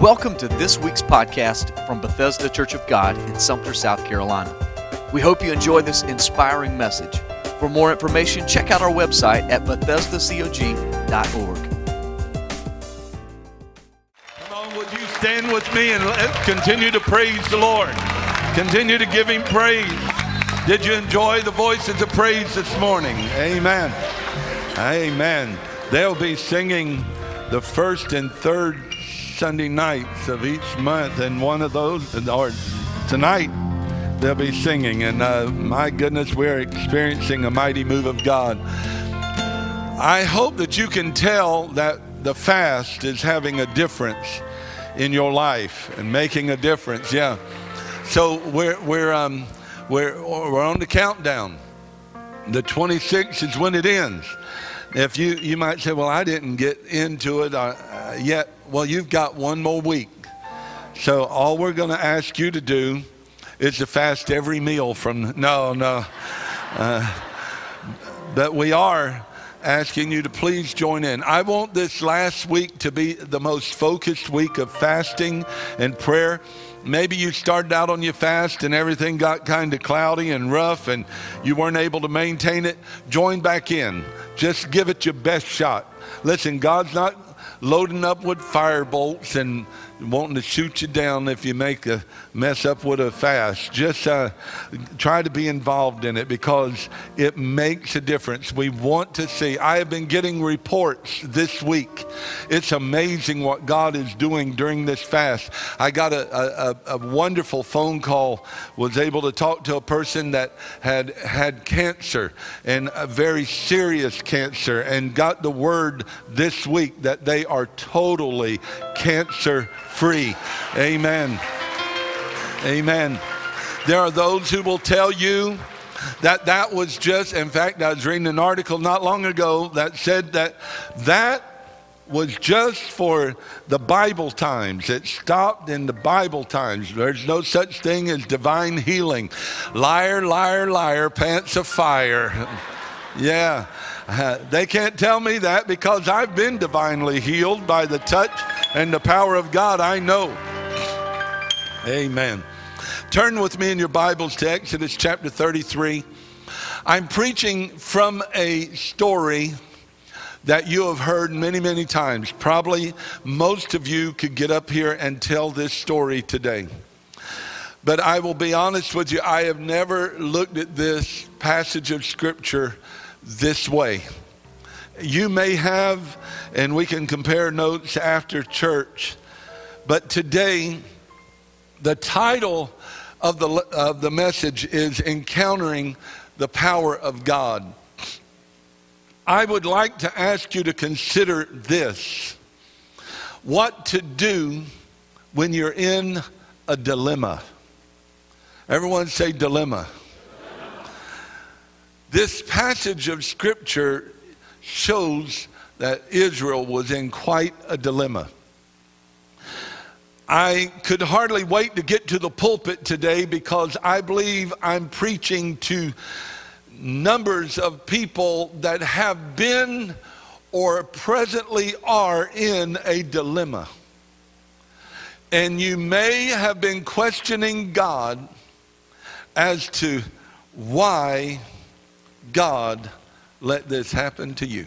Welcome to this week's podcast from Bethesda Church of God in Sumter, South Carolina. We hope you enjoy this inspiring message. For more information, check out our website at BethesdaCog.org. Come on, would you stand with me and continue to praise the Lord? Continue to give Him praise. Did you enjoy the voices of praise this morning? Amen. Amen. They'll be singing the first and third Sunday nights of each month, and one of those, or tonight, they'll be singing. And uh, my goodness, we're experiencing a mighty move of God. I hope that you can tell that the fast is having a difference in your life and making a difference. Yeah. So we're we're um we're we're on the countdown. The 26th is when it ends. If you you might say, well, I didn't get into it uh, yet. Well, you've got one more week. So all we're going to ask you to do is to fast every meal from. No, no. Uh, but we are asking you to please join in. I want this last week to be the most focused week of fasting and prayer. Maybe you started out on your fast and everything got kind of cloudy and rough and you weren't able to maintain it. Join back in. Just give it your best shot. Listen, God's not loading up with fire bolts and wanting to shoot you down if you make a mess up with a fast. Just uh, try to be involved in it because it makes a difference. We want to see. I have been getting reports this week. It's amazing what God is doing during this fast. I got a, a, a wonderful phone call, was able to talk to a person that had had cancer and a very serious cancer and got the word this week that they are totally cancer free. Amen. Amen. There are those who will tell you that that was just, in fact, I was reading an article not long ago that said that that was just for the Bible times. It stopped in the Bible times. There's no such thing as divine healing. Liar, liar, liar, pants of fire. yeah. Uh, they can't tell me that because I've been divinely healed by the touch and the power of God. I know. Amen. Turn with me in your Bibles to Exodus chapter 33. I'm preaching from a story that you have heard many, many times. Probably most of you could get up here and tell this story today. But I will be honest with you, I have never looked at this passage of Scripture this way. You may have, and we can compare notes after church, but today, the title of the, of the message is Encountering the Power of God. I would like to ask you to consider this what to do when you're in a dilemma. Everyone say dilemma. This passage of Scripture shows that Israel was in quite a dilemma. I could hardly wait to get to the pulpit today because I believe I'm preaching to numbers of people that have been or presently are in a dilemma. And you may have been questioning God as to why God let this happen to you.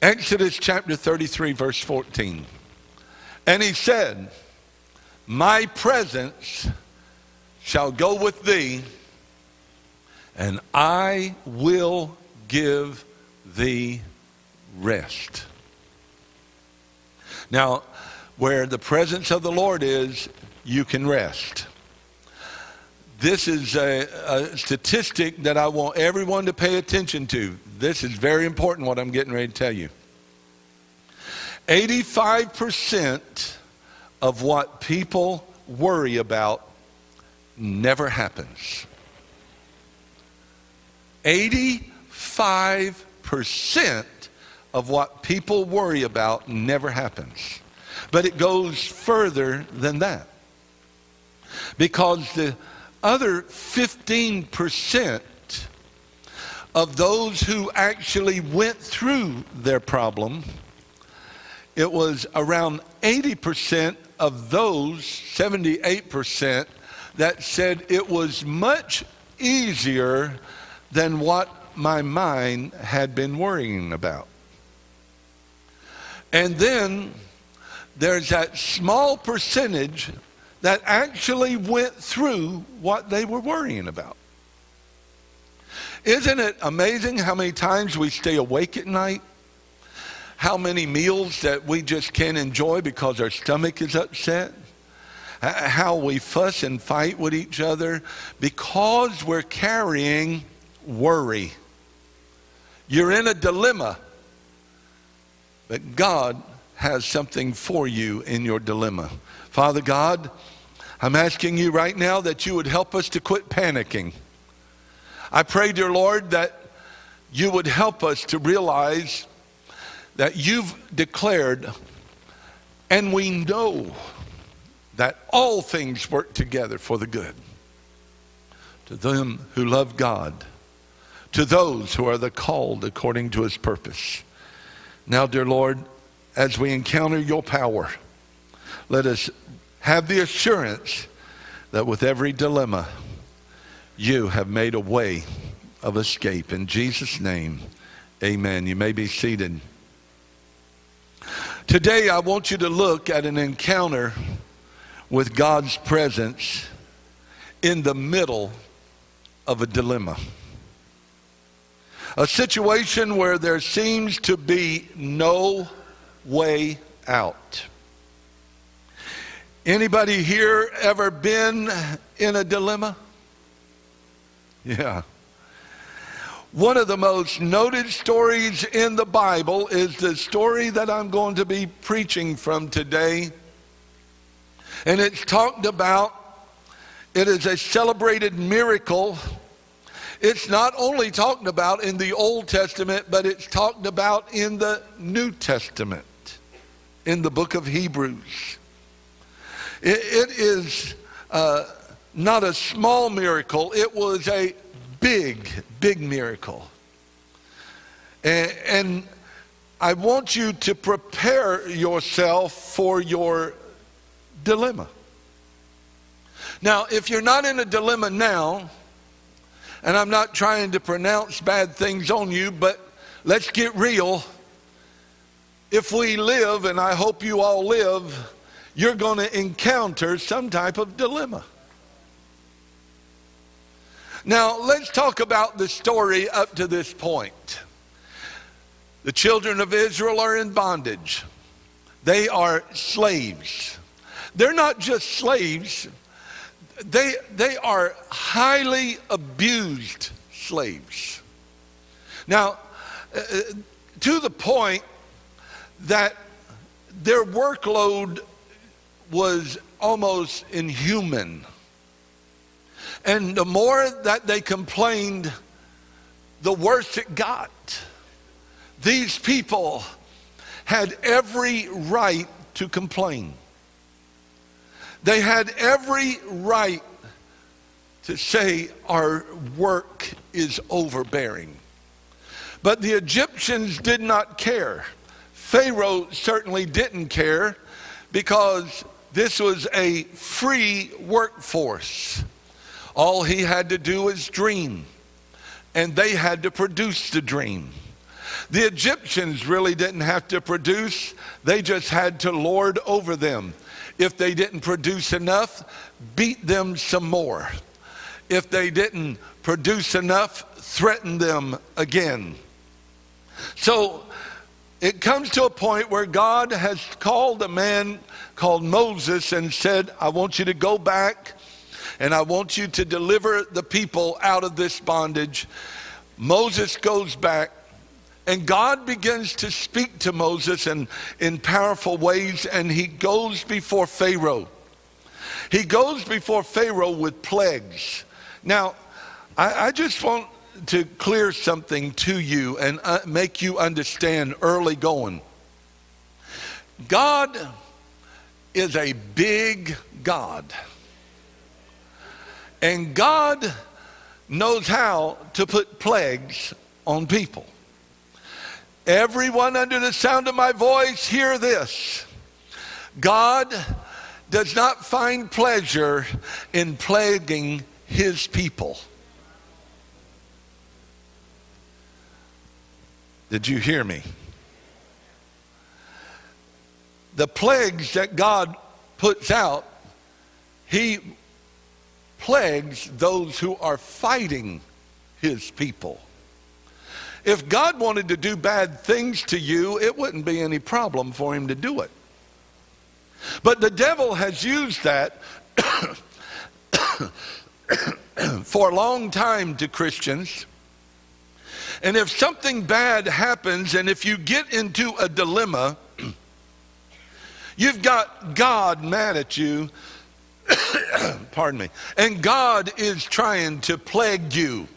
Exodus chapter 33, verse 14. And he said, My presence shall go with thee, and I will give thee rest. Now, where the presence of the Lord is, you can rest. This is a, a, statistic that I want everyone to pay attention to. This is very important what I'm getting ready to tell you. 85% of what people worry about never happens. 85% of what people worry about never happens. But it goes further than that. Because the other 15% of those who actually went through their problem it was around 80% of those, 78%, that said it was much easier than what my mind had been worrying about. And then there's that small percentage that actually went through what they were worrying about. Isn't it amazing how many times we stay awake at night? How many meals that we just can't enjoy because our stomach is upset? How we fuss and fight with each other because we're carrying worry. You're in a dilemma, but God has something for you in your dilemma. Father God, I'm asking you right now that you would help us to quit panicking. I pray, dear Lord, that you would help us to realize that you've declared, and we know that all things work together for the good to them who love God, to those who are the called according to his purpose. Now, dear Lord, as we encounter your power, let us have the assurance that with every dilemma, you have made a way of escape. In Jesus' name, amen. You may be seated. Today, I want you to look at an encounter with God's presence in the middle of a dilemma. A situation where there seems to be no way out. Anybody here ever been in a dilemma? Yeah. One of the most noted stories in the Bible is the story that I'm going to be preaching from today. And it's talked about, it is a celebrated miracle. It's not only talked about in the Old Testament, but it's talked about in the New Testament, in the book of Hebrews. it, it is. Uh, not a small miracle, it was a big, big miracle. And, and, I want you to prepare yourself for your dilemma. Now, if you're not in a dilemma now, and I'm not trying to pronounce bad things on you, but let's get real. If we live, and I hope you all live, you're going to encounter some type of dilemma. Now, let's talk about the story up to this point. The children of Israel are in bondage, they are slaves. They're not just slaves, they, they are highly abused slaves. Now, uh, uh to the point that their workload was almost inhuman. And the more that they complained, the worse it got. These people had every right to complain. They had every right to say, Our work is overbearing. But the Egyptians did not care. Pharaoh certainly didn't care because this was a free workforce. All he had to do was dream, and they had to produce the dream. The Egyptians really didn't have to produce, they just had to lord over them. If they didn't produce enough, beat them some more. If they didn't produce enough, threaten them again. So it comes to a point where God has called a man called Moses and said, I want you to go back and I want you to deliver the people out of this bondage. Moses goes back, and God begins to speak to Moses in, in powerful ways, and he goes before Pharaoh. He goes before Pharaoh with plagues. Now, I, I just want to clear something to you and uh, make you understand early going. God is a big God. And God knows how to put plagues on people. Everyone under the sound of my voice, hear this. God does not find pleasure in plaguing his people. Did you hear me? The plagues that God puts out, he plagues those who are fighting his people. If God wanted to do bad things to you, it wouldn't be any problem for him to do it. But the devil has used that for a long time to Christians. And if something bad happens, and if you get into a dilemma, you've got God mad at you, pardon me, and God is trying to plague you.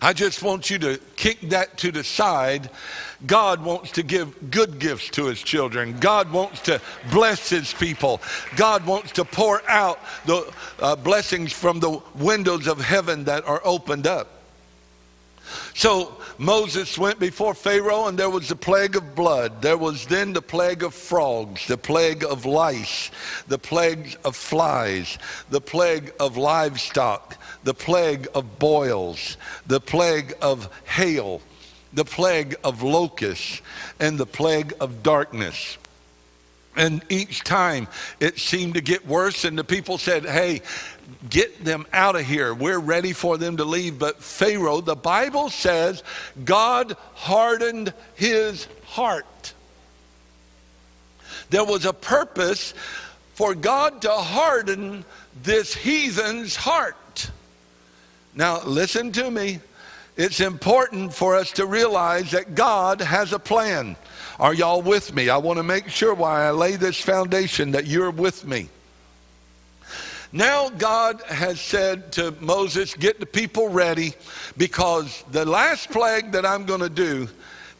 I just want you to kick that to the side. God wants to give good gifts to his children. God wants to bless his people. God wants to pour out the uh, blessings from the windows of heaven that are opened up. So Moses went before Pharaoh, and there was the plague of blood. There was then the plague of frogs, the plague of lice, the plague of flies, the plague of livestock, the plague of boils, the plague of hail, the plague of locusts, and the plague of darkness. And each time it seemed to get worse, and the people said, Hey, get them out of here. We're ready for them to leave. But Pharaoh, the Bible says, God hardened his heart. There was a purpose for God to harden this heathen's heart. Now, listen to me. It's important for us to realize that God has a plan. Are y'all with me? I want to make sure while I lay this foundation that you're with me. Now, God has said to Moses, Get the people ready because the last plague that I'm going to do,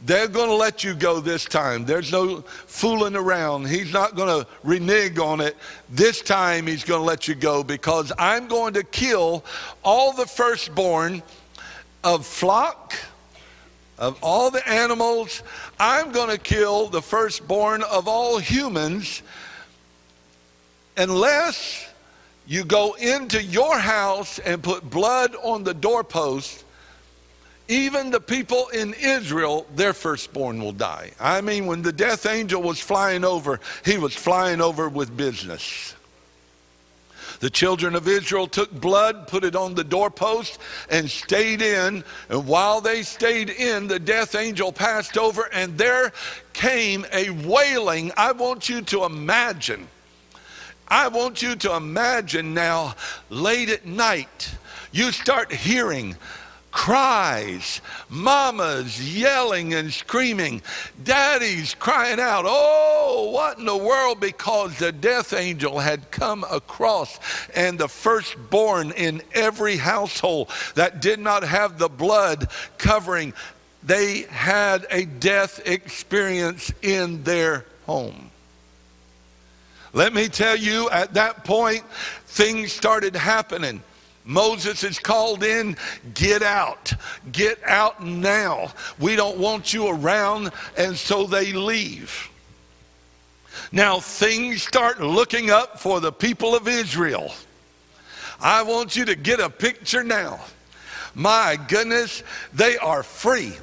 they're going to let you go this time. There's no fooling around. He's not going to renege on it. This time, He's going to let you go because I'm going to kill all the firstborn of flock, of all the animals. I'm going to kill the firstborn of all humans unless you go into your house and put blood on the doorpost, even the people in Israel, their firstborn will die. I mean, when the death angel was flying over, he was flying over with business. The children of Israel took blood, put it on the doorpost, and stayed in. And while they stayed in, the death angel passed over, and there came a wailing. I want you to imagine I want you to imagine now, late at night, you start hearing cries, mamas yelling and screaming, daddies crying out, Oh, what in the world? Because the death angel had come across, and the firstborn in every household that did not have the blood covering, they had a death experience in their home. Let me tell you, at that point, things started happening. Moses is called in, get out, get out now. We don't want you around, and so they leave. Now things start looking up for the people of Israel. I want you to get a picture now. My goodness, they are free.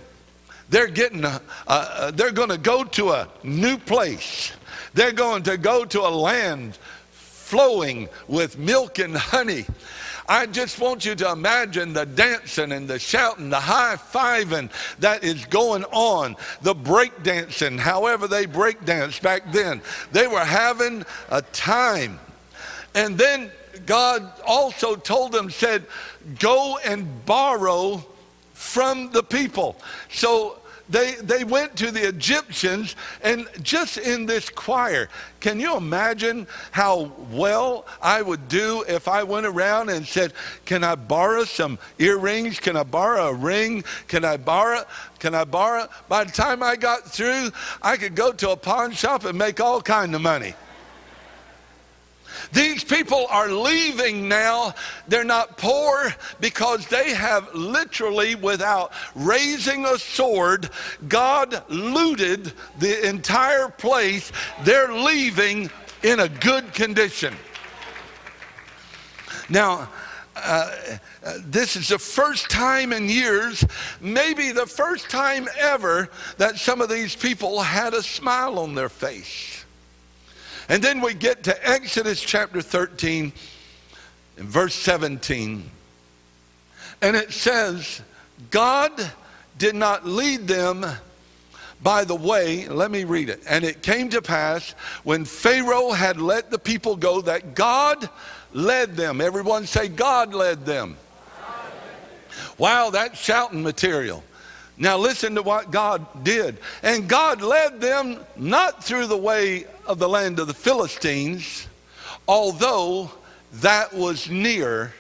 They're getting, they're going to go to a new place. They're going to go to a land flowing with milk and honey. I just want you to imagine the dancing and the shouting, the high fiving that is going on, the break dancing, however they break dance back then. They were having a time. And then God also told them, said, go and borrow from the people. So they, they went to the Egyptians, and just in this choir, can you imagine how well I would do if I went around and said, Can I borrow some earrings? Can I borrow a ring? Can I borrow? Can I borrow? By the time I got through, I could go to a pawn shop and make all kind of money. These people are leaving now. They're not poor because they have literally, without raising a sword, God looted the entire place. They're leaving in a good condition. Now, uh, uh, this is the first time in years, maybe the first time ever, that some of these people had a smile on their face. And then we get to Exodus chapter 13 and verse 17. And it says, God did not lead them by the way, let me read it. And it came to pass when Pharaoh had let the people go that God led them. Everyone say, God led them. Wow, that's shouting material. Now listen to what God did. And God led them not through the way of the land of the Philistines, although that was near.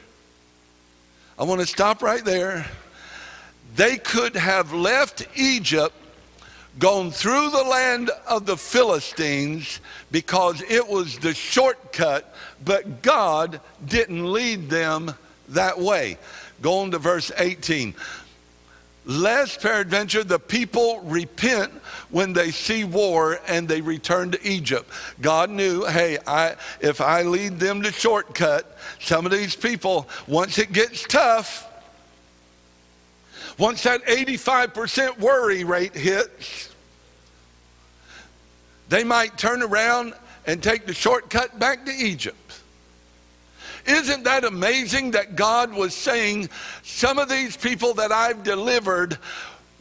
I want to stop right there. They could have left Egypt, gone through the land of the Philistines because it was the shortcut, but God didn't lead them that way. Go on to verse 18 lest peradventure the people repent when they see war and they return to Egypt. God knew, hey, I, if I lead them to shortcut, some of these people, once it gets tough, once that 85% worry rate hits, they might turn around and take the shortcut back to Egypt. Isn't that amazing that God was saying some of these people that I've delivered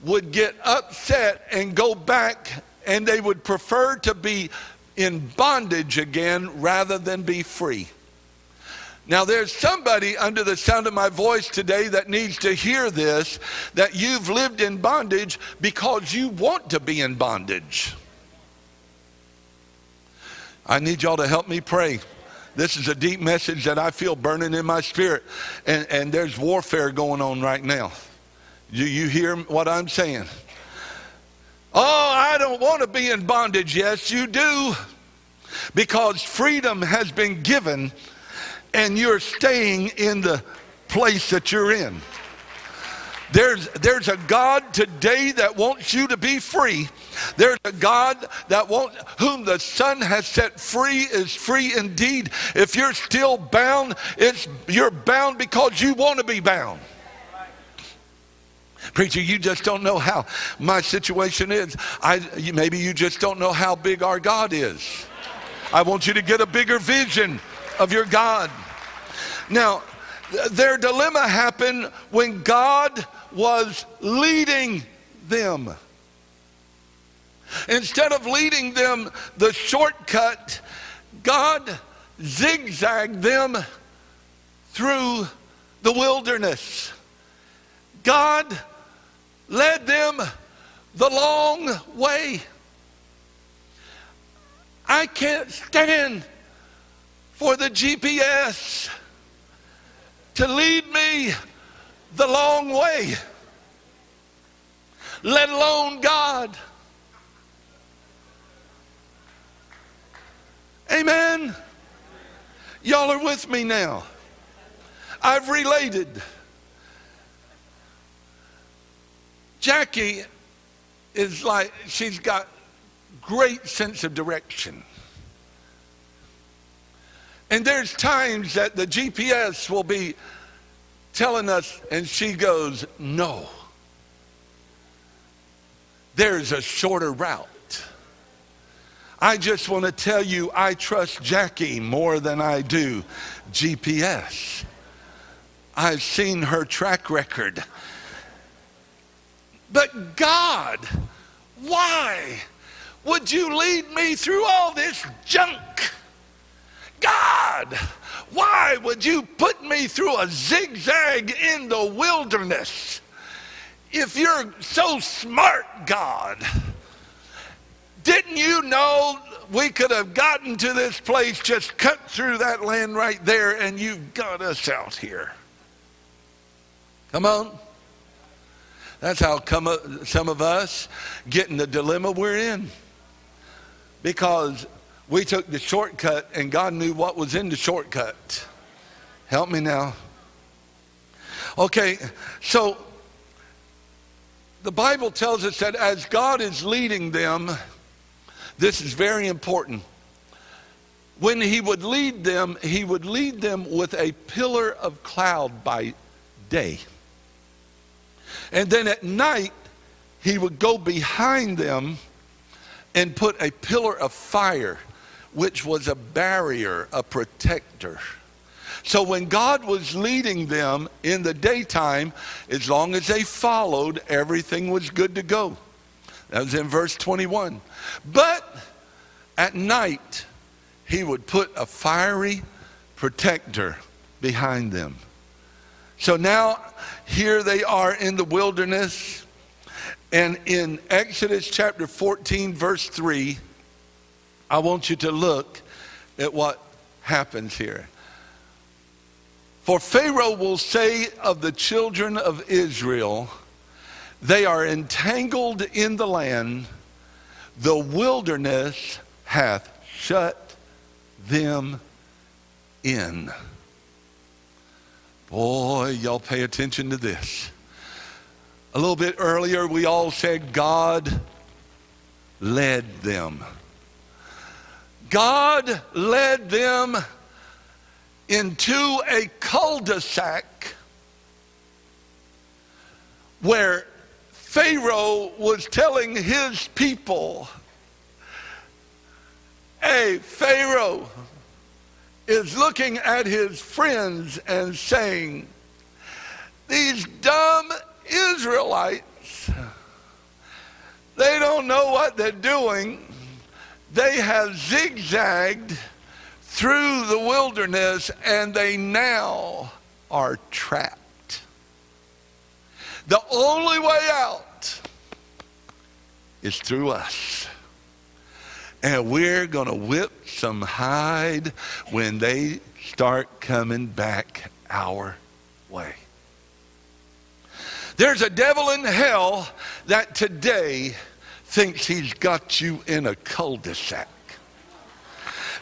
would get upset and go back and they would prefer to be in bondage again rather than be free? Now, there's somebody under the sound of my voice today that needs to hear this that you've lived in bondage because you want to be in bondage. I need y'all to help me pray. This is a deep message that I feel burning in my spirit. And, and there's warfare going on right now. Do you hear what I'm saying? Oh, I don't want to be in bondage. Yes, you do. Because freedom has been given and you're staying in the place that you're in. There's, there's a God today that wants you to be free. There's a God that wants, whom the Son has set free is free indeed. If you're still bound, it's, you're bound because you want to be bound. Preacher, you just don't know how my situation is. I, maybe you just don't know how big our God is. I want you to get a bigger vision of your God. Now, their dilemma happened when God was leading them. Instead of leading them the shortcut, God zigzagged them through the wilderness. God led them the long way. I can't stand for the GPS to lead me the long way, let alone God. Amen. Y'all are with me now. I've related. Jackie is like, she's got great sense of direction. And there's times that the GPS will be telling us, and she goes, No. There's a shorter route. I just want to tell you, I trust Jackie more than I do GPS. I've seen her track record. But God, why would you lead me through all this junk? God, why would you put me through a zigzag in the wilderness? If you're so smart, God, didn't you know we could have gotten to this place, just cut through that land right there, and you've got us out here? Come on. That's how come uh, some of us get in the dilemma we're in. Because we took the shortcut and God knew what was in the shortcut. Help me now. Okay, so the Bible tells us that as God is leading them, this is very important. When he would lead them, he would lead them with a pillar of cloud by day. And then at night, he would go behind them and put a pillar of fire, which was a barrier, a protector. So when God was leading them in the daytime, as long as they followed, everything was good to go. That was in verse 21. But at night, he would put a fiery protector behind them. So now, here they are in the wilderness. And in Exodus chapter 14, verse 3, I want you to look at what happens here. For Pharaoh will say of the children of Israel, they are entangled in the land, the wilderness hath shut them in. Boy, y'all pay attention to this. A little bit earlier, we all said God led them. God led them into a cul-de-sac where Pharaoh was telling his people, hey, Pharaoh is looking at his friends and saying, these dumb Israelites, they don't know what they're doing. They have zigzagged through the wilderness and they now are trapped. The only way out is through us. And we're going to whip some hide when they start coming back our way. There's a devil in hell that today thinks he's got you in a cul de sac.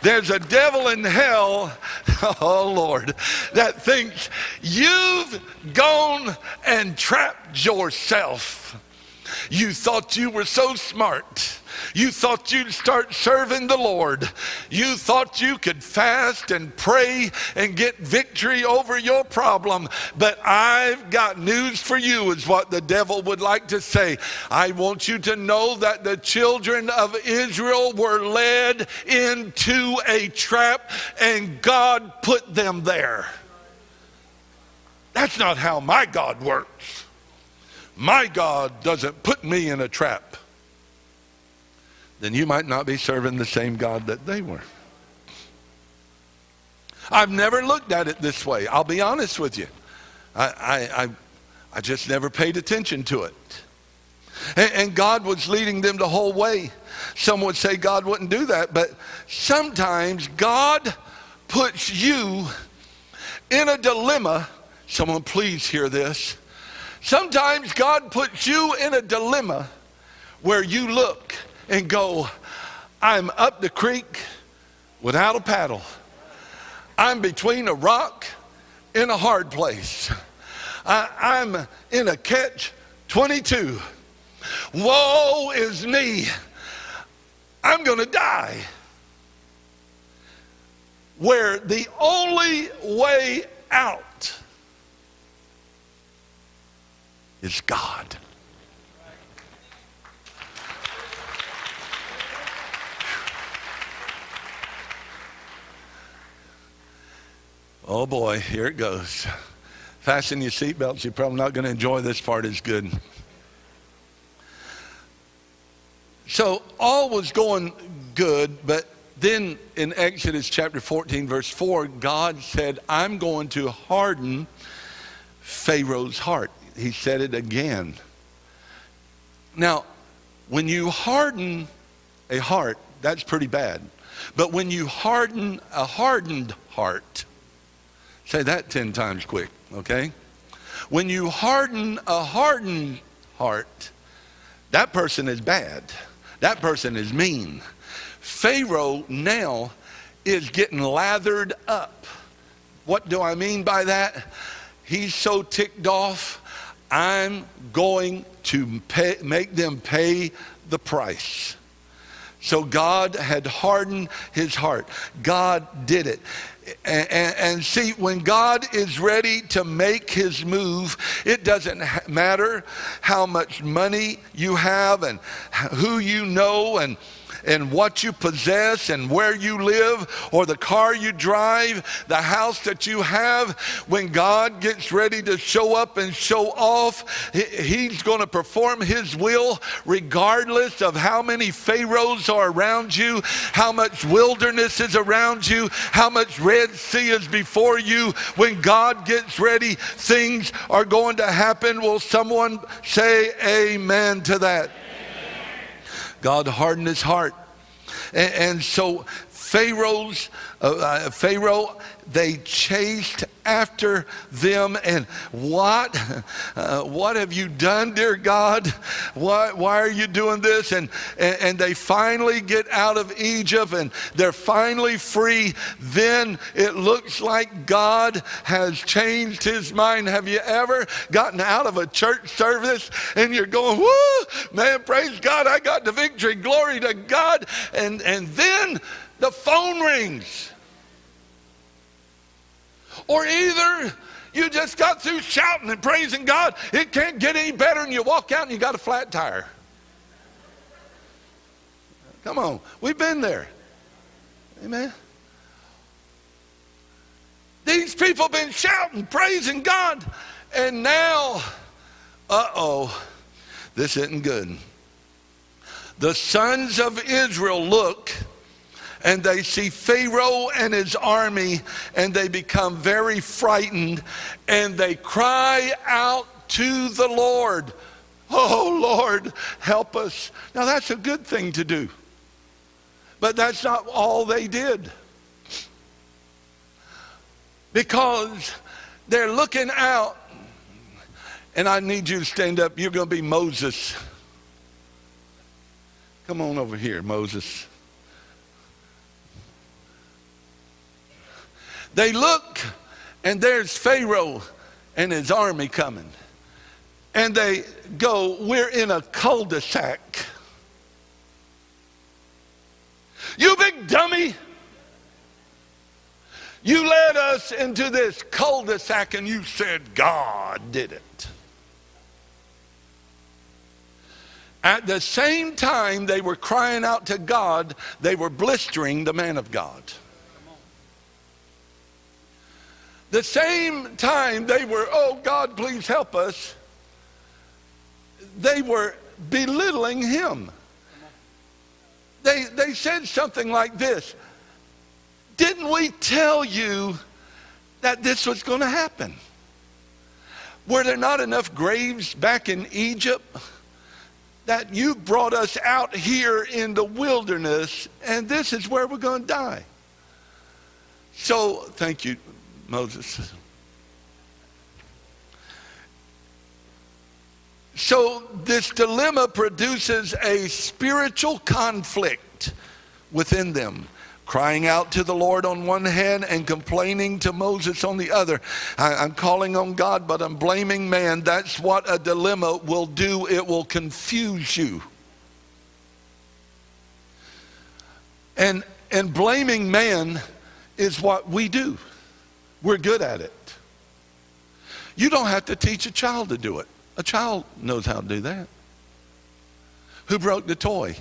There's a devil in hell, oh Lord, that thinks you've gone and trapped yourself. You thought you were so smart you thought you'd start serving the Lord. You thought you could fast and pray and get victory over your problem. But I've got news for you, is what the devil would like to say. I want you to know that the children of Israel were led into a trap and God put them there. That's not how my God works. My God doesn't put me in a trap then you might not be serving the same God that they were. I've never looked at it this way. I'll be honest with you. I, I, I, I just never paid attention to it. And, and God was leading them the whole way. Some would say God wouldn't do that, but sometimes God puts you in a dilemma. Someone, please hear this. Sometimes God puts you in a dilemma where you look and go, I'm up the creek without a paddle. I'm between a rock and a hard place. I, am in a catch 22. Woe is me. I'm going to die. Where the only way out is God. Oh boy, here it goes. Fasten your seatbelts. You're probably not going to enjoy this part as good. So all was going good, but then in Exodus chapter 14, verse 4, God said, I'm going to harden Pharaoh's heart. He said it again. Now, when you harden a heart, that's pretty bad. But when you harden a hardened heart, Say that 10 times quick, okay? When you harden a hardened heart, that person is bad. That person is mean. Pharaoh now is getting lathered up. What do I mean by that? He's so ticked off. I'm going to pay, make them pay the price. So God had hardened his heart. God did it. And, and, and, see, when God is ready to make his move, it doesn't matter how much money you have and who you know and and what you possess and where you live or the car you drive, the house that you have, when God gets ready to show up and show off, He's going to perform His will regardless of how many Pharaohs are around you, how much wilderness is around you, how much Red Sea is before you. When God gets ready, things are going to happen. Will someone say amen to that? God hardened his heart. And, and so Pharaoh's, uh, uh, Pharaoh, they chased after them. And what, uh, what have you done, dear God? Why, why are you doing this? And, and, and they finally get out of Egypt and they're finally free. Then it looks like God has changed his mind. Have you ever gotten out of a church service and you're going, whoo, man, praise God, I got the victory, glory to God. And, and then the phone rings. Or either you just got through shouting and praising God. It can't get any better, and you walk out and you got a flat tire. Come on, we've been there. Amen. These people been shouting, praising God, and now, uh oh, this isn't good. The sons of Israel look and they see Pharaoh and his army and they become very frightened and they cry out to the Lord, Oh Lord, help us. Now that's a good thing to do. But that's not all they did. Because they're looking out, and I need you to stand up. You're going to be Moses. Come on over here, Moses. They look, and there's Pharaoh and his army coming. And they go, We're in a cul de sac. You big dummy. You led us into this cul de sac and you said God did it. At the same time they were crying out to God, they were blistering the man of God. The same time they were, oh God, please help us, they were belittling him. They, they said something like this Didn't we tell you that this was going to happen? Were there not enough graves back in Egypt? That you brought us out here in the wilderness, and this is where we're going to die. So, thank you, Moses. So, this dilemma produces a spiritual conflict within them, crying out to the Lord on one hand and complaining to Moses on the other. I, am calling on God, but I'm blaming man. That's what a dilemma will do, it will confuse you. And, and blaming man is what we do. We're good at it. You don't have to teach a child to do it. A child knows how to do that. Who broke the toy?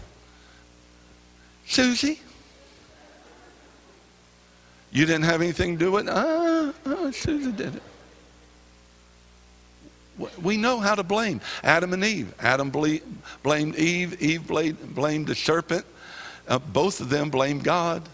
Susie. You didn't have anything to do with it? Ah, Susie did it. We know how to blame. Adam and Eve. Adam blamed Eve. Eve blamed the serpent. Uh, both of them blamed God.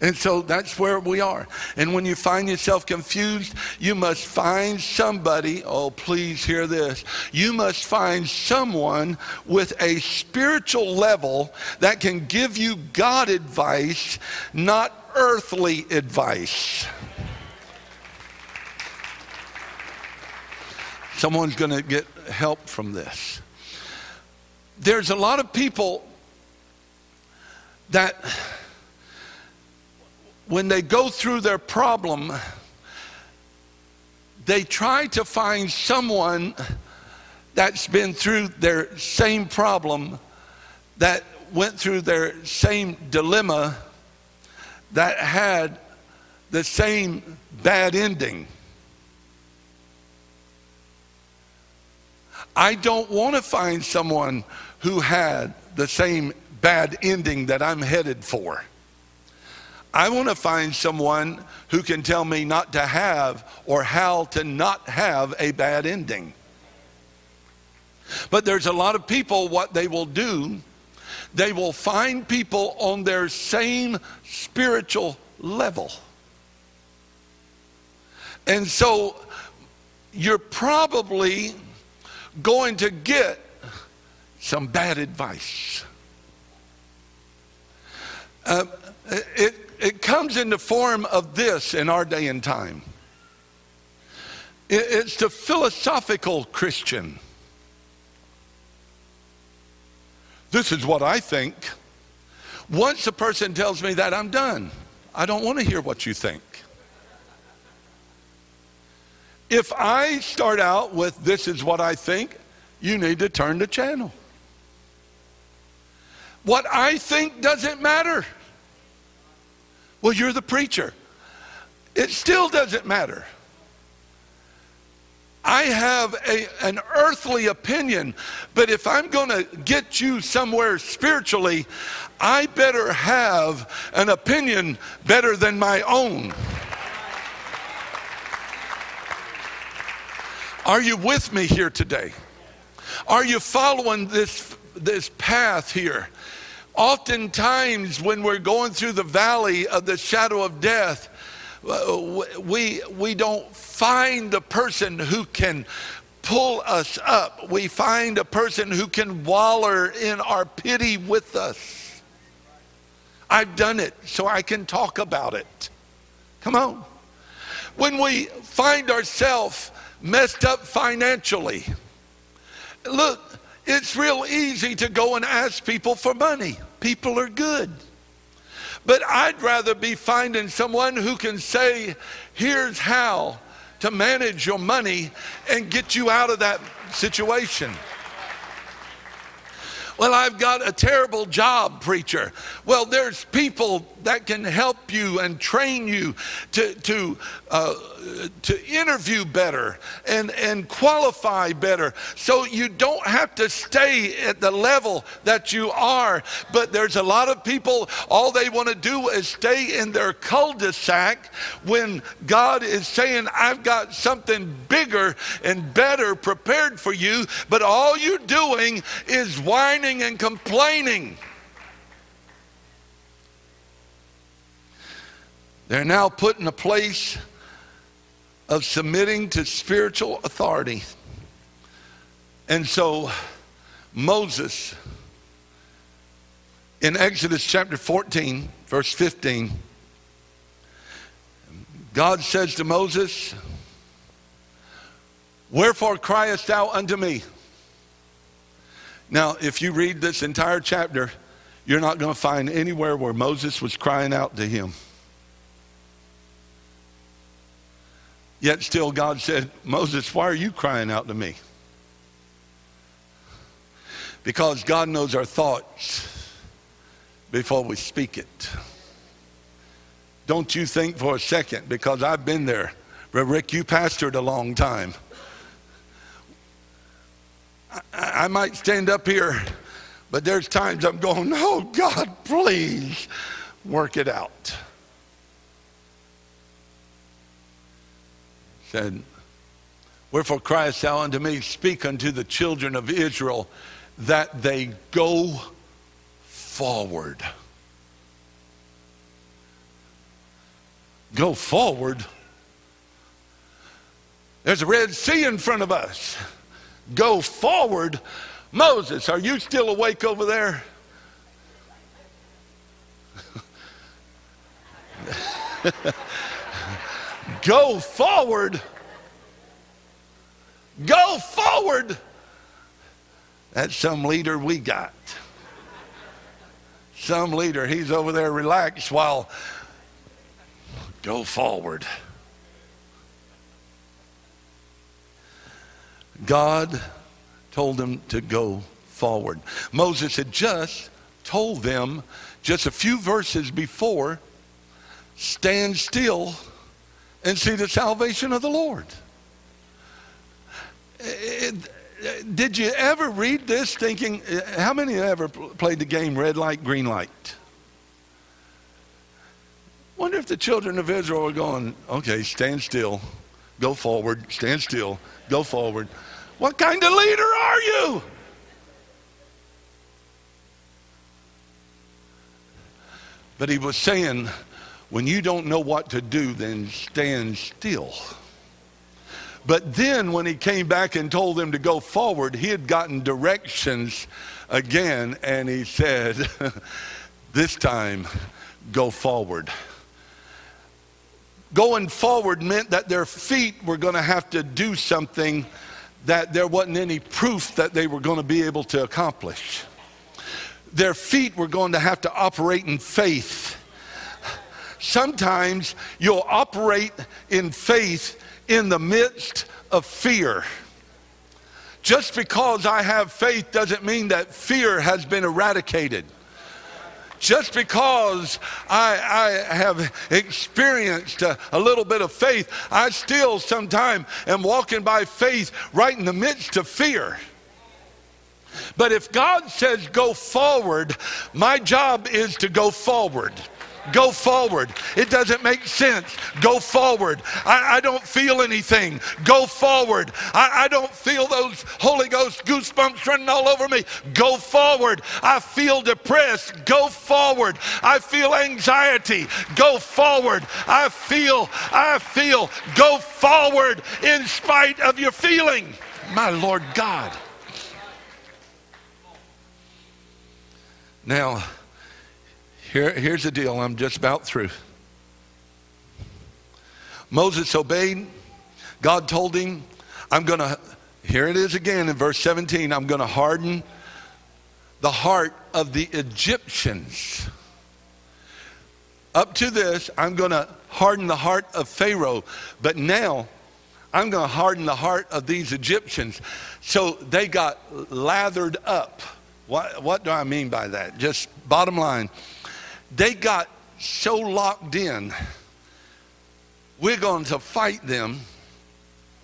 And so that's where we are. And when you find yourself confused, you must find somebody. Oh, please hear this. You must find someone with a spiritual level that can give you God advice, not earthly advice. Someone's going to get help from this. There's a lot of people that when they go through their problem, they try to find someone that's been through their same problem, that went through their same dilemma, that had the same bad ending. I don't want to find someone who had the same bad ending that I'm headed for. I want to find someone who can tell me not to have or how to not have a bad ending. But there's a lot of people, what they will do, they will find people on their same spiritual level. And so you're probably going to get some bad advice. Uh, it, it comes in the form of this in our day and time. It, it's the philosophical Christian. This is what I think. Once a person tells me that, I'm done. I don't want to hear what you think. If I start out with this is what I think, you need to turn the channel. What I think doesn't matter. Well, you're the preacher. It still doesn't matter. I have a, an earthly opinion, but if I'm going to get you somewhere spiritually, I better have an opinion better than my own. Are you with me here today? Are you following this, this path here? Oftentimes, when we're going through the valley of the shadow of death, uh, we, we don't find the person who can pull us up. We find a person who can waller in our pity with us. I've done it, so I can talk about it. Come on. When we find ourselves messed up financially. Look, it's real easy to go and ask people for money. People are good. But I'd rather be finding someone who can say, here's how to manage your money and get you out of that situation. Well, I've got a terrible job, preacher. Well, there's people that can help you and train you to, to, uh, to interview better and, and qualify better. So you don't have to stay at the level that you are. But there's a lot of people, all they want to do is stay in their cul de sac when God is saying, I've got something bigger and better prepared for you. But all you're doing is whining and complaining. They're now put in a place of submitting to spiritual authority. And so Moses, in Exodus chapter 14, verse 15, God says to Moses, Wherefore criest thou unto me? Now, if you read this entire chapter, you're not going to find anywhere where Moses was crying out to him. Yet still, God said, Moses, why are you crying out to me? Because God knows our thoughts before we speak it. Don't you think for a second, because I've been there. Rick, you pastored a long time. I might stand up here, but there's times I'm going, oh, God, please work it out. Said, Wherefore criest thou unto me, speak unto the children of Israel that they go forward. Go forward. There's a Red Sea in front of us go forward. Moses, are you still awake over there? go forward. Go forward. That's some leader we got. some leader, he's over there relaxed while go forward. God told them to go forward. Moses had just told them just a few verses before stand still and see the salvation of the Lord. Eh, eh, did you ever read this thinking, eh, how many ever played the game red light, green light? Wonder if the children of Israel are going, okay, stand still, go forward, stand still, go forward. What kind of leader are you? But he was saying, when you don't know what to do, then stand still. But then when he came back and told them to go forward, he had gotten directions again, and he said, This time, go forward. Going forward meant that their feet were going to have to do something that there wasn't any proof that they were going to be able to accomplish. Their feet were going to have to operate in faith. Sometimes you'll operate in faith in the midst of fear. Just because I have faith doesn't mean that fear has been eradicated. Just because I, I have experienced a, a, little bit of faith, I still sometimes am walking by faith right in the midst of fear. But if God says go forward, my job is to go forward. Go forward. It doesn't make sense. Go forward. I, I don't feel anything. Go forward. I, I don't feel those Holy Ghost goosebumps running all over me. Go forward. I feel depressed. Go forward. I feel anxiety. Go forward. I feel, I feel, go forward in spite of your feeling. My Lord God. Now, here, here's the deal I'm just about through. Moses obeyed. God told him, I'm going to, here it is again in verse 17, I'm going to harden the heart of the Egyptians. Up to this, I'm going to harden the heart of Pharaoh, but now I'm going to harden the heart of these Egyptians. So they got lathered up. What, what do I mean by that? Just bottom line they got so locked in. We're going to fight them.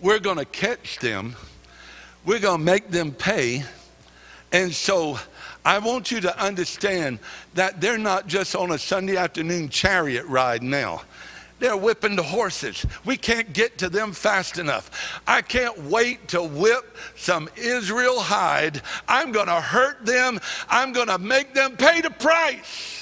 We're going to catch them. We're going to make them pay. And so I want you to understand that they're not just on a Sunday afternoon chariot ride now. They're whipping the horses. We can't get to them fast enough. I can't wait to whip some Israel hide. I'm going to hurt them. I'm going to make them pay the price.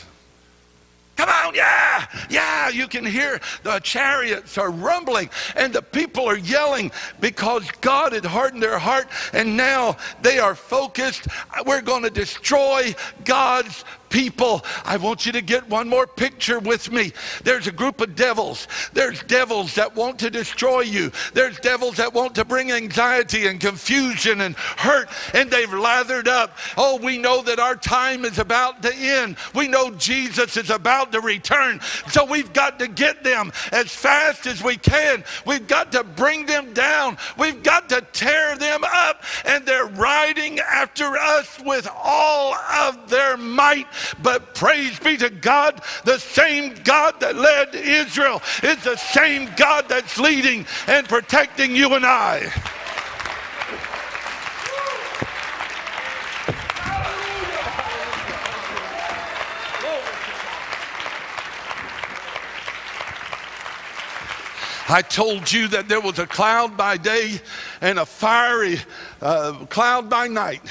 Come on, yeah, yeah. You can hear the chariots are rumbling and the people are yelling because God had hardened their heart and now they are focused. We're going to destroy God's people. I want you to get one more picture with me. There's a group of devils. There's devils that want to destroy you. There's devils that want to bring anxiety and confusion and hurt, and they've lathered up. Oh, we know that our time is about to end. We know Jesus is about to return. So we've got to get them as fast as we can. We've got to bring them down. We've got to tear them up, and they're riding after us with all of their might. But praise be to God, the same God that led Israel is the same God that's leading and protecting you and I. I told you that there was a cloud by day and a fiery uh, cloud by night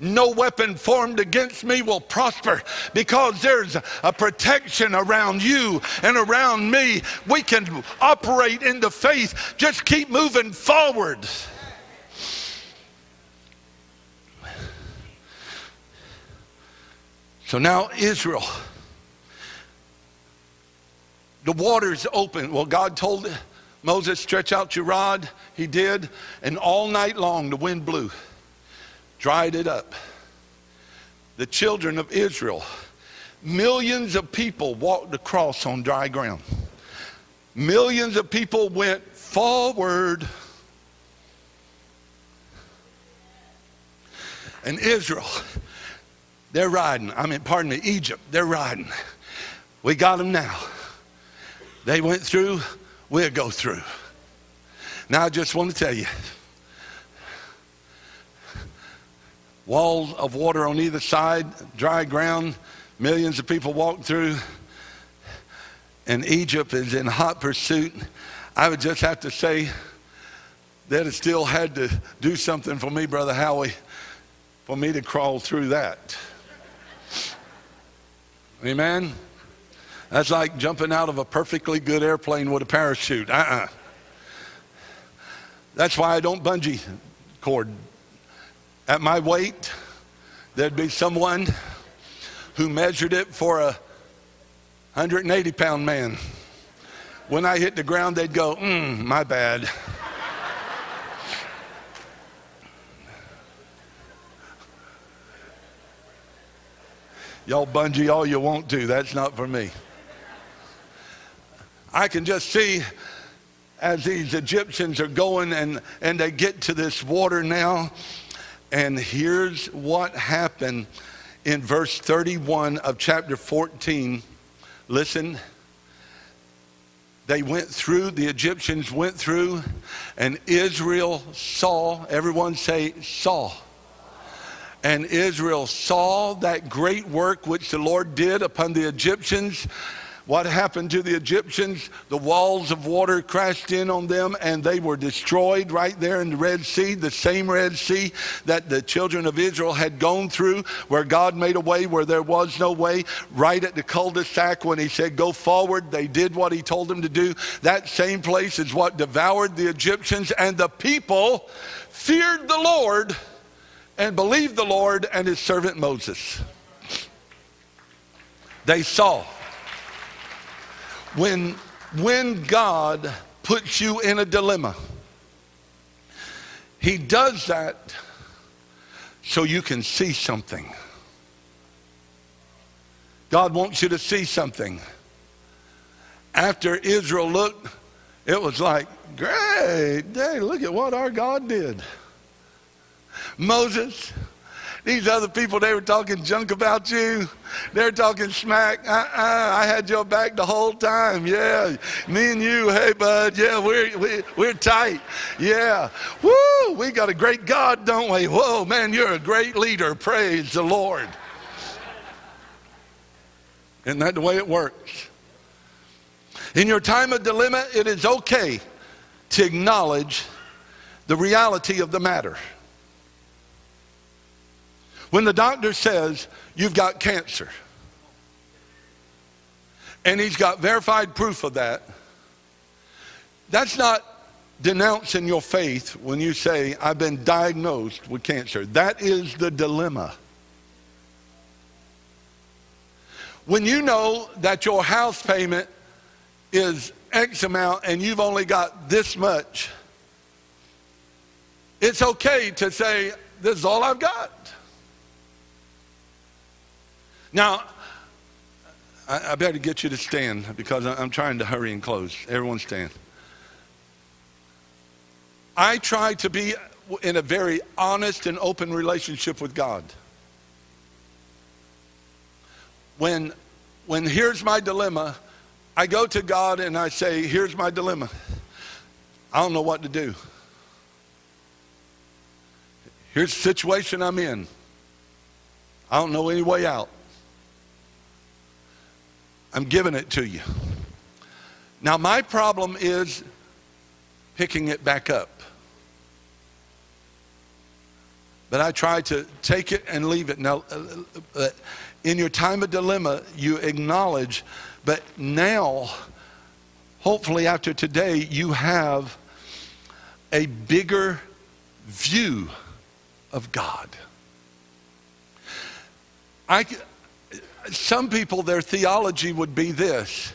no weapon formed against me will prosper because there's a protection around you and around me. We can operate in the faith. Just keep moving forward. So now, Israel, the waters open. Well, God told Moses, stretch out your rod. He did. And all night long, the wind blew dried it up. The children of Israel millions of people walked across on dry ground. Millions of people went forward. And Israel, they're riding. I mean, pardon me, Egypt, they're riding. We got them now. They went through, we'll go through. Now, I just want to tell you walls of water on either side, dry ground, millions of people walk through, and Egypt is in hot pursuit. I would just have to say that it still had to do something for me, Brother Howie, for me to crawl through that. Amen? That's like jumping out of a perfectly good airplane with a parachute. Uh uh-uh. uh That's why I don't bungee cord. At my weight, there'd be someone who measured it for a 180 pound man. When I hit the ground, they'd go, mm, my bad. Y'all bungee all you want to. That's not for me. I can just see as these Egyptians are going and, and they get to this water now. And here's what happened in verse 31 of chapter 14. Listen. They went through, the Egyptians went through, and Israel saw, everyone say, saw. And Israel saw that great work which the Lord did upon the Egyptians what happened to the Egyptians? The walls of water crashed in on them and they were destroyed right there in the Red Sea, the same Red Sea that the children of Israel had gone through, where God made a way where there was no way. Right at the cul de sac when He said, Go forward, they did what He told them to do. That same place is what devoured the Egyptians, and the people feared the Lord and believed the Lord and His servant Moses. They saw when, when God puts you in a dilemma, He does that so you can see something. God wants you to see something. After Israel looked, it was like, great, hey, look at what our God did. Moses, these other people, they were talking junk about you. They're talking smack. Uh-uh, I had your back the whole time. Yeah, me and you, hey, bud. Yeah, we're, we, we're tight. Yeah. Woo, we got a great God, don't we? Whoa, man, you're a great leader. Praise the Lord. Isn't that the way it works? In your time of dilemma, it is okay to acknowledge the reality of the matter. When the doctor says you've got cancer, and he's got verified proof of that, that's not denouncing your faith when you say, I've been diagnosed with cancer. That is the dilemma. When you know that your house payment is X amount and you've only got this much, it's okay to say, This is all I've got. Now, I, I better get you to stand because I'm trying to hurry and close. Everyone stand. I try to be in a very honest and open relationship with God. When, when here's my dilemma, I go to God and I say, Here's my dilemma. I don't know what to do. Here's the situation I'm in. I don't know any way out. I'm giving it to you. Now, my problem is picking it back up. But I try to take it and leave it. Now, uh, uh, in your time of dilemma, you acknowledge, but now, hopefully, after today, you have a bigger view of God. I, some people, their theology would be this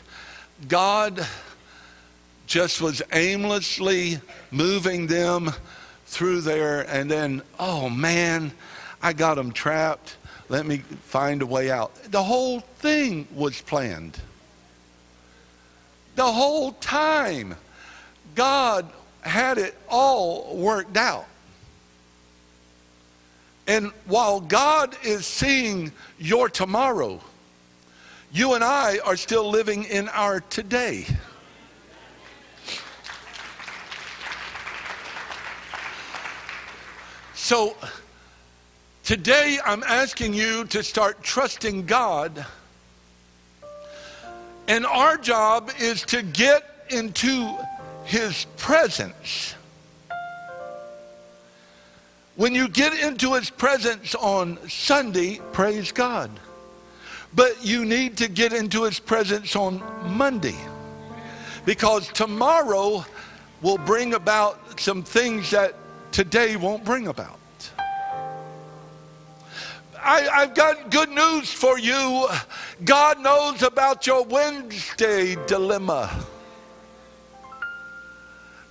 God just was aimlessly moving them through there, and then, oh man, I got them trapped. let me find a way out. The whole thing was planned. The whole time, God had it all worked out. And while God is seeing your tomorrow, you and I are still living in our today. So today I'm asking you to start trusting God. And our job is to get into his presence. When you get into his presence on Sunday, praise God. But you need to get into his presence on Monday. Because tomorrow will bring about some things that today won't bring about. I, I've got good news for you. God knows about your Wednesday dilemma.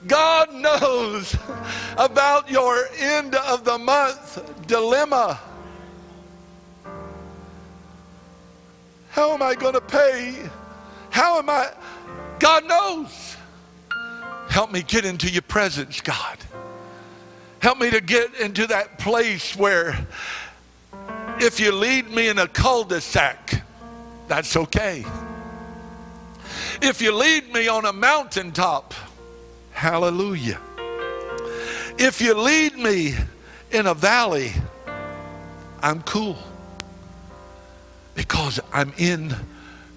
God knows about your end of the month dilemma. How am I going to pay? How am I? God knows. Help me get into your presence, God. Help me to get into that place where if you lead me in a cul-de-sac, that's okay. If you lead me on a mountaintop, hallelujah. If you lead me in a valley, I'm cool because I'm in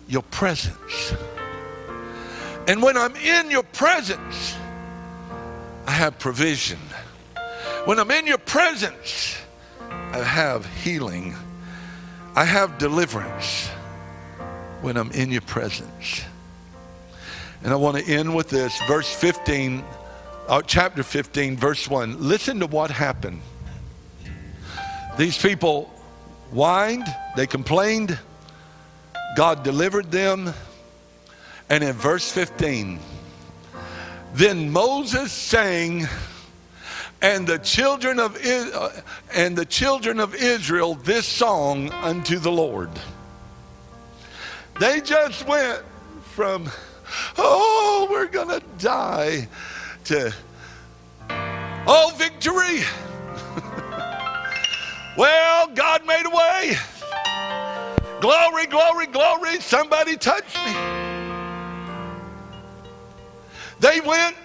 your presence. And when I'm in your presence, I have provision. When I'm in your presence, I have healing. I have deliverance when I'm in your presence. And I want to end with this verse 15, uh, chapter 15, verse 1. Listen to what happened. These people whined, they complained, God delivered them. And in verse 15, then Moses sang, and the children of uh, and the children of Israel this song unto the Lord. They just went from oh we're gonna die to oh victory. well, God made a way. Glory, glory, glory. Somebody touched me. They went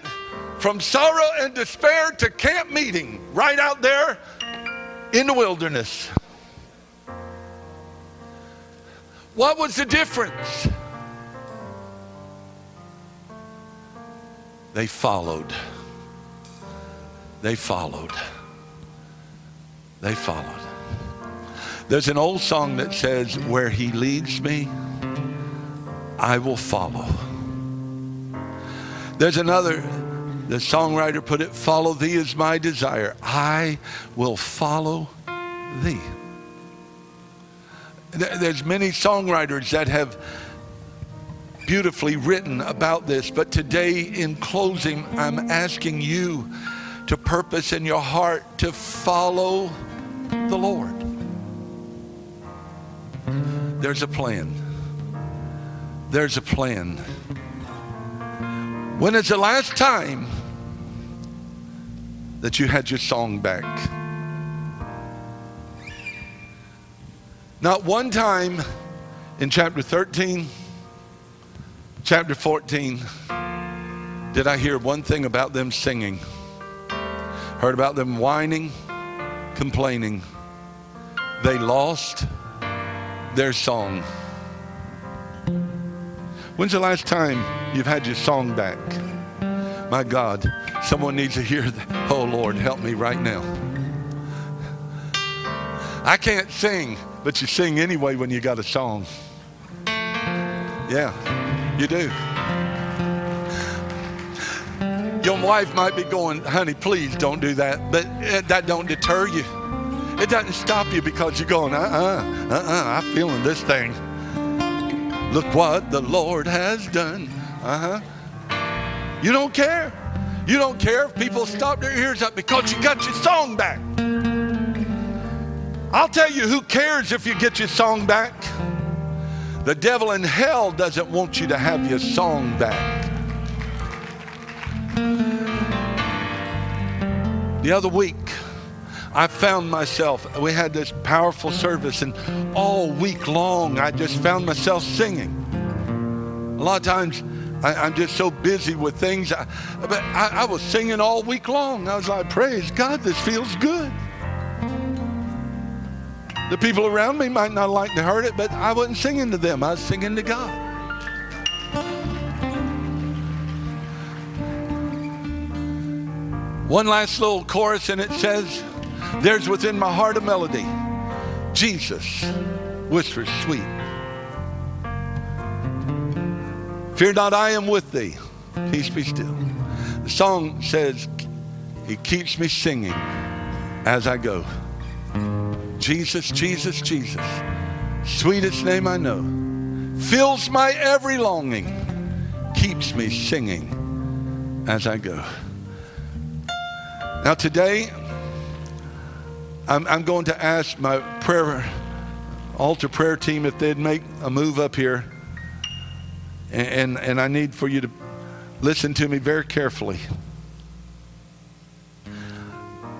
from sorrow and despair to camp meeting right out there in the wilderness. What was the difference? They followed. They followed. They followed. There's an old song that says, Where he leads me, I will follow. There's another the songwriter put it, Follow thee is my desire. I will follow thee. There's many songwriters that have beautifully written about this, but today in closing, I'm asking you to purpose in your heart to follow the Lord. There's a plan. There's a plan. When is the last time that you had your song back? Not one time in chapter 13, chapter 14, did I hear one thing about them singing. Heard about them whining, complaining. They lost their song. When's the last time you've had your song back? My God, someone needs to hear that. Oh, Lord, help me right now. I can't sing, but you sing anyway when you got a song. Yeah, you do. Your wife might be going, honey, please don't do that, but that don't deter you. It doesn't stop you because you're going, uh-uh, uh-uh, I'm feeling this thing. Look what the Lord has done. Uh huh. You don't care. You don't care if people stop their ears up because you got your song back. I'll tell you who cares if you get your song back. The devil in hell doesn't want you to have your song back. The other week, I found myself, we had this powerful service, and all week long, I just found myself singing. A lot of times, I, am just so busy with things, I, but I, I was singing all week long. I was like, Praise God, this feels good. The people around me might not like to hear it, but I wasn't singing to them, I was singing to God. One last little chorus, and it says, There's within my heart a melody. Jesus whispers sweet. Fear not, I am with thee. Peace be still. The song says, He keeps me singing as I go. Jesus, Jesus, Jesus, sweetest name I know, fills my every longing, keeps me singing as I go. Now, today, I'm, I'm going to ask my prayer, altar prayer team if they'd make a move up here. And, and, and I need for you to listen to me very carefully.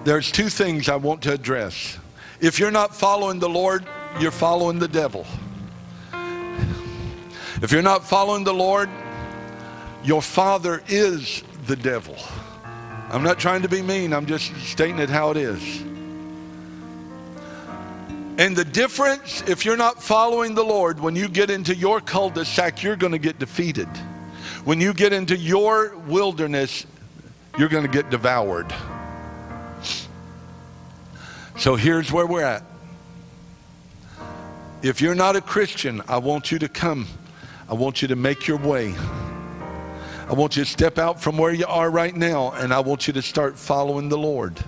There's two things I want to address. If you're not following the Lord, you're following the devil. If you're not following the Lord, your father is the devil. I'm not trying to be mean, I'm just stating it how it is. And the difference, if you're not following the Lord, when you get into your cul de sac, you're going to get defeated. When you get into your wilderness, you're going to get devoured. So here's where we're at. If you're not a Christian, I want you to come. I want you to make your way. I want you to step out from where you are right now and I want you to start following the Lord.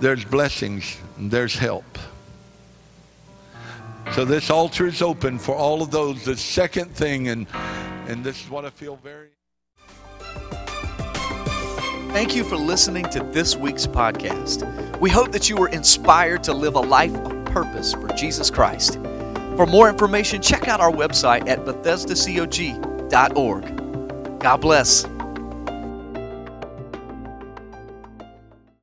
There's blessings, there's help. So this altar is open for all of those. The second thing, and and this is what I feel very. Thank you for listening to this week's podcast. We hope that you were inspired to live a life of purpose for Jesus Christ. For more information, check out our website at BethesdaCog.org. God bless.